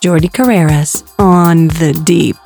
Jordi Carreras on the deep.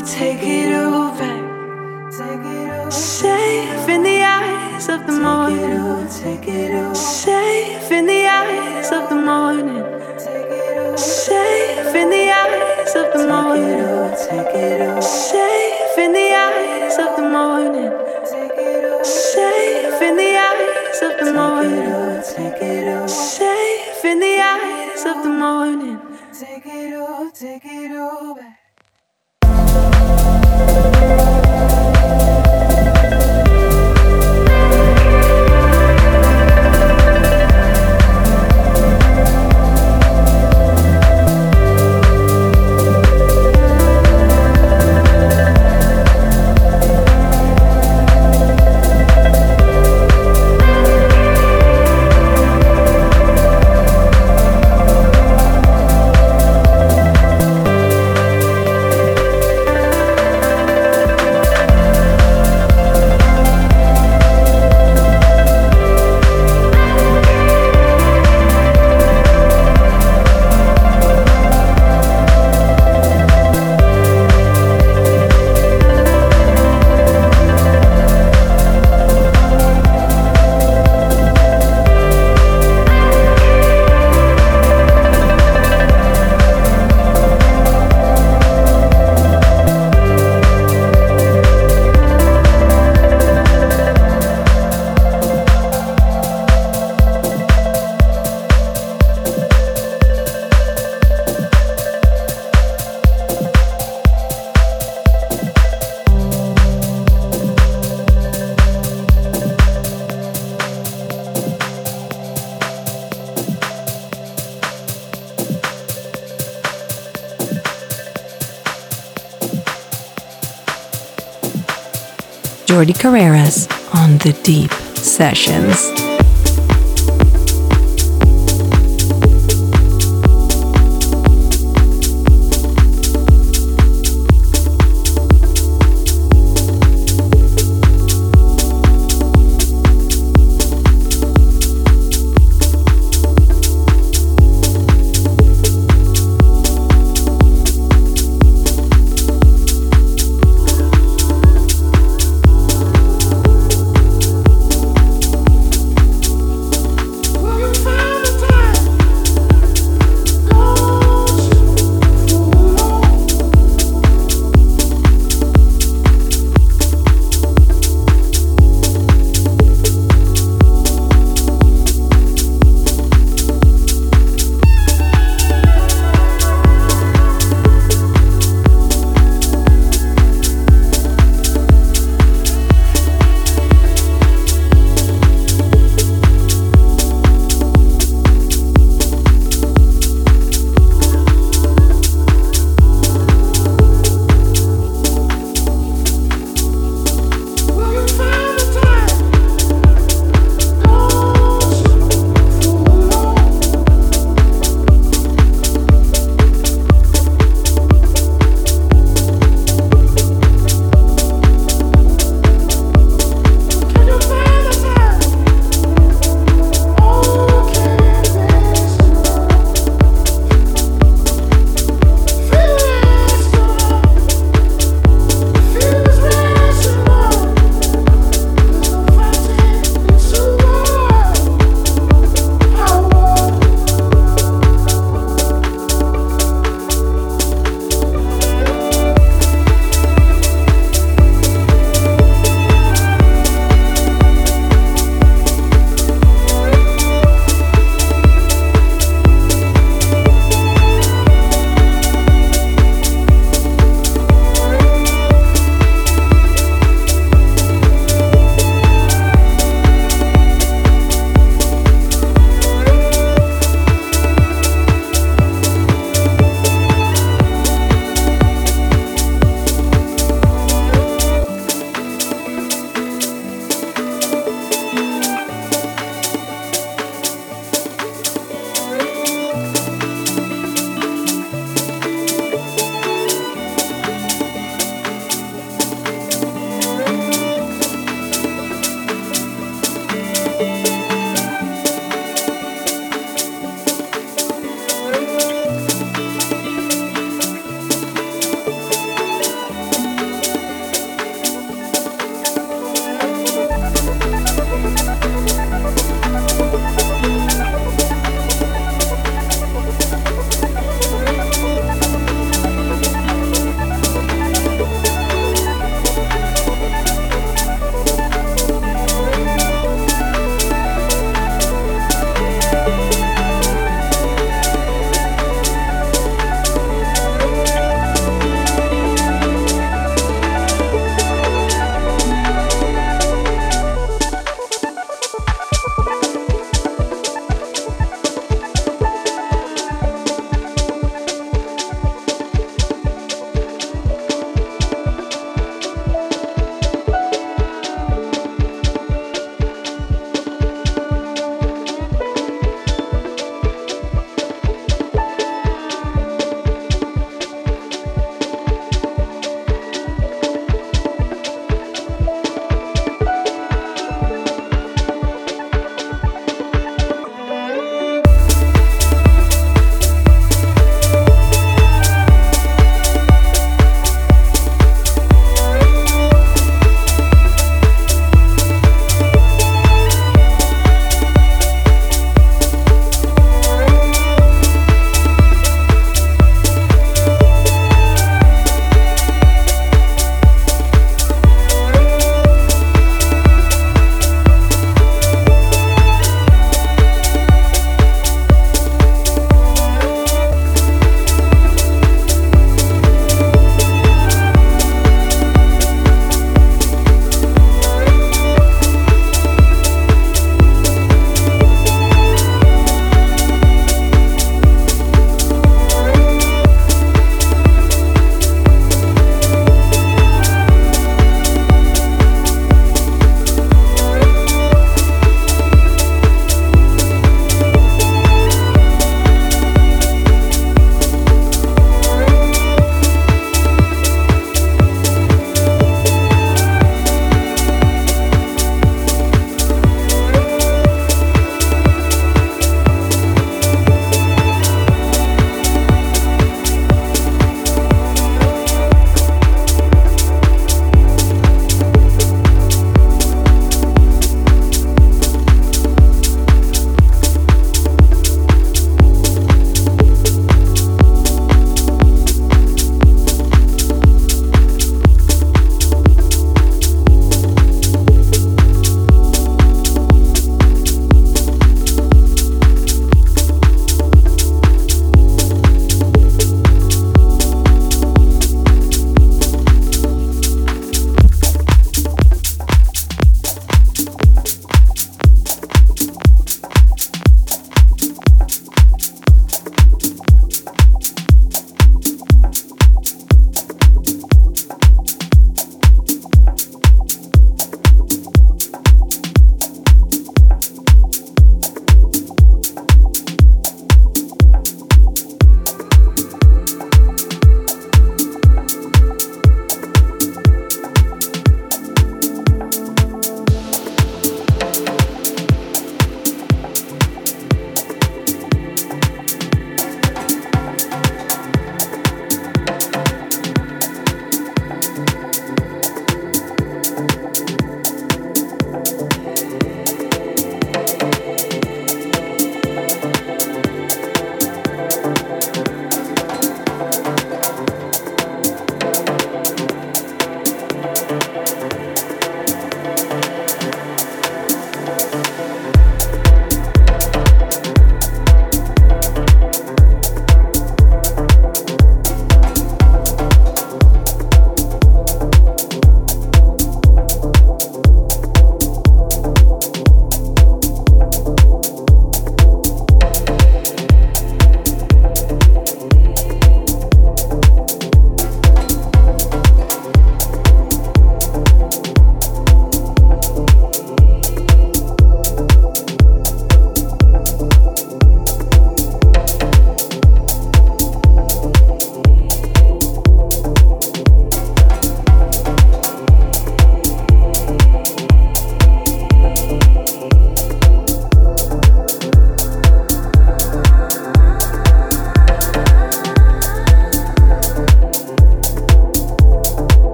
Take it all back. Safe in the eyes of the morning. Safe in the eyes of the morning. Safe in the eyes of the morning. Safe in the eyes of the morning. Safe in the eyes of the morning. Safe in the eyes of the morning. Take it all, take it all back. Jordi Carreras on the Deep Sessions.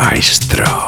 Maestro.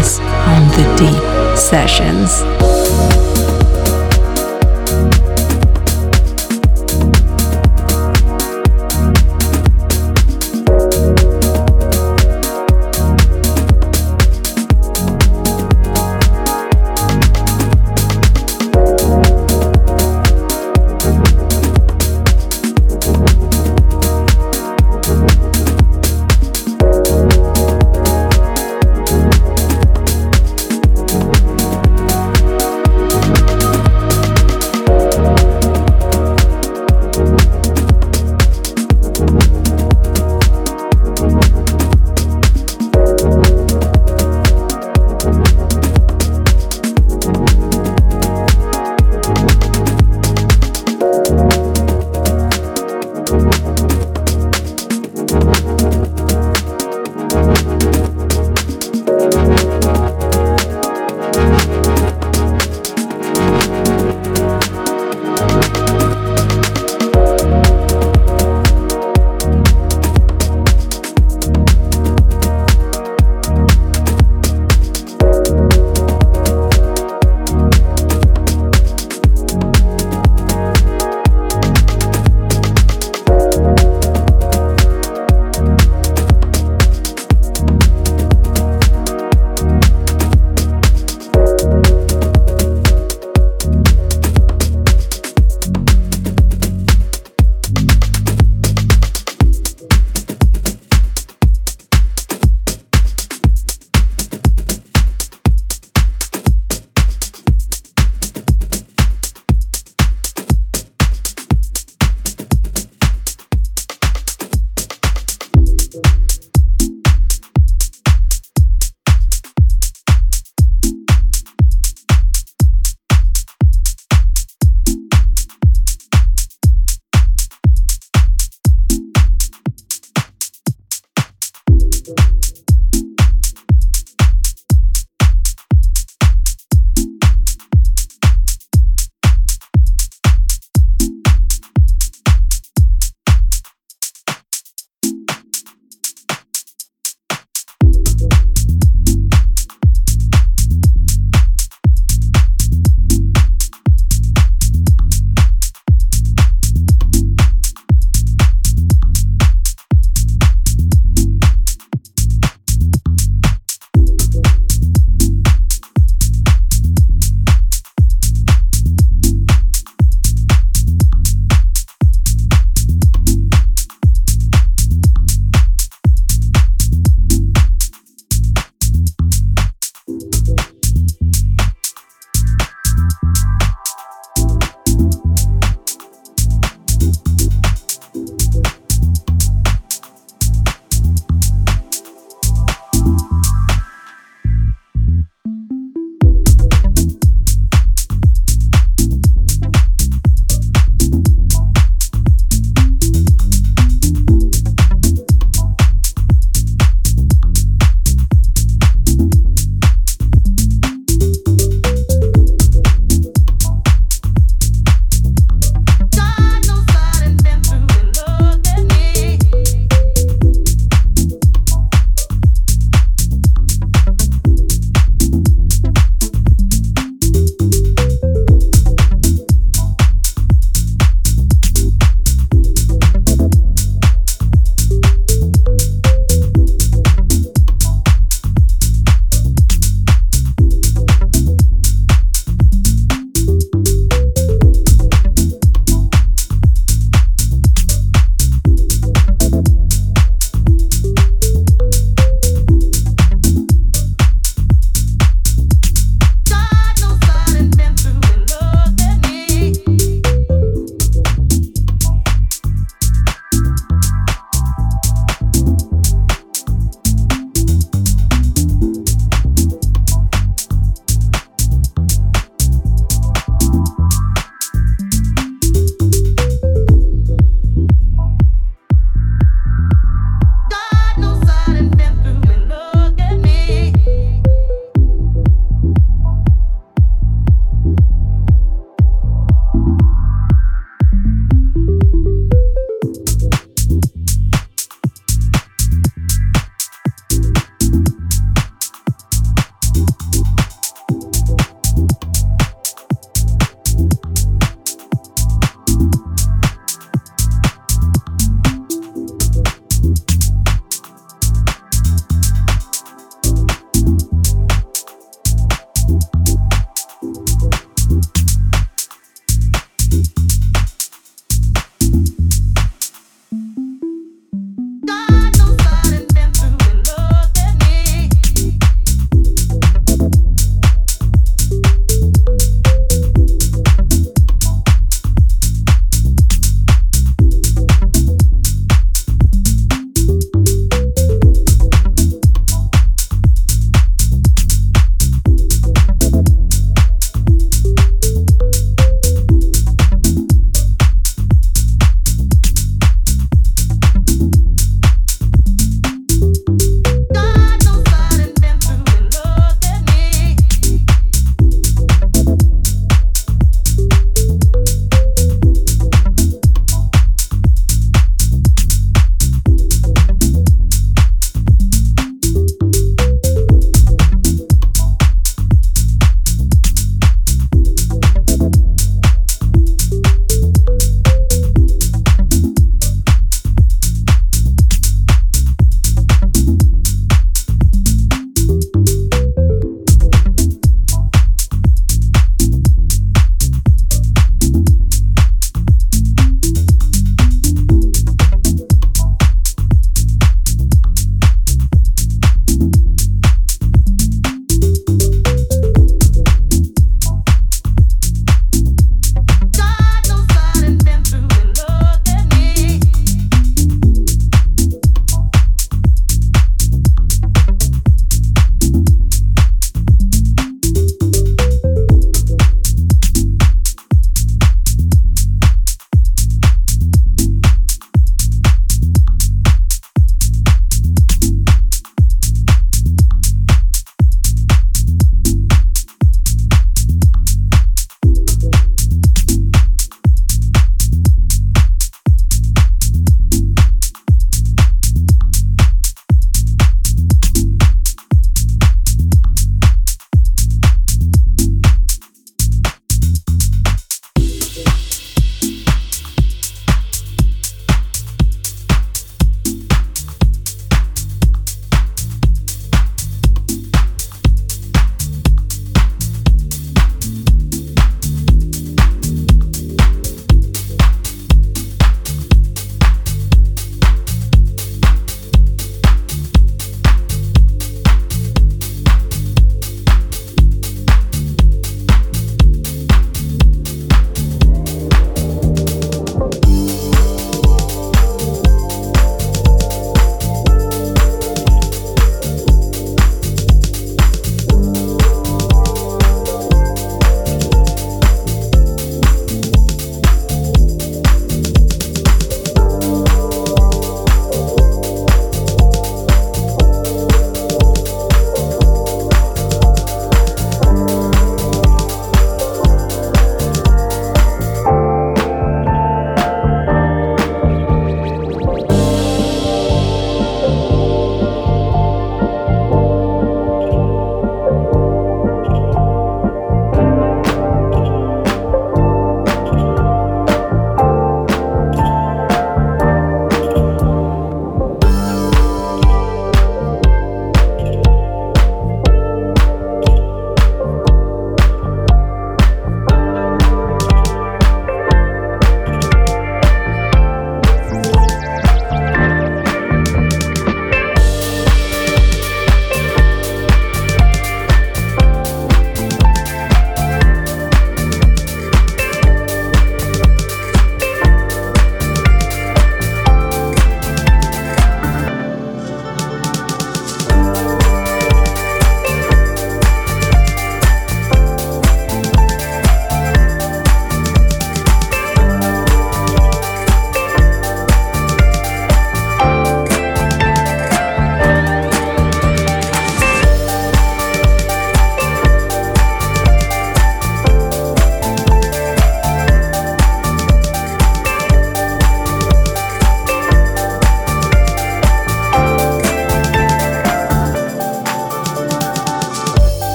Carreras on the Deep Sessions.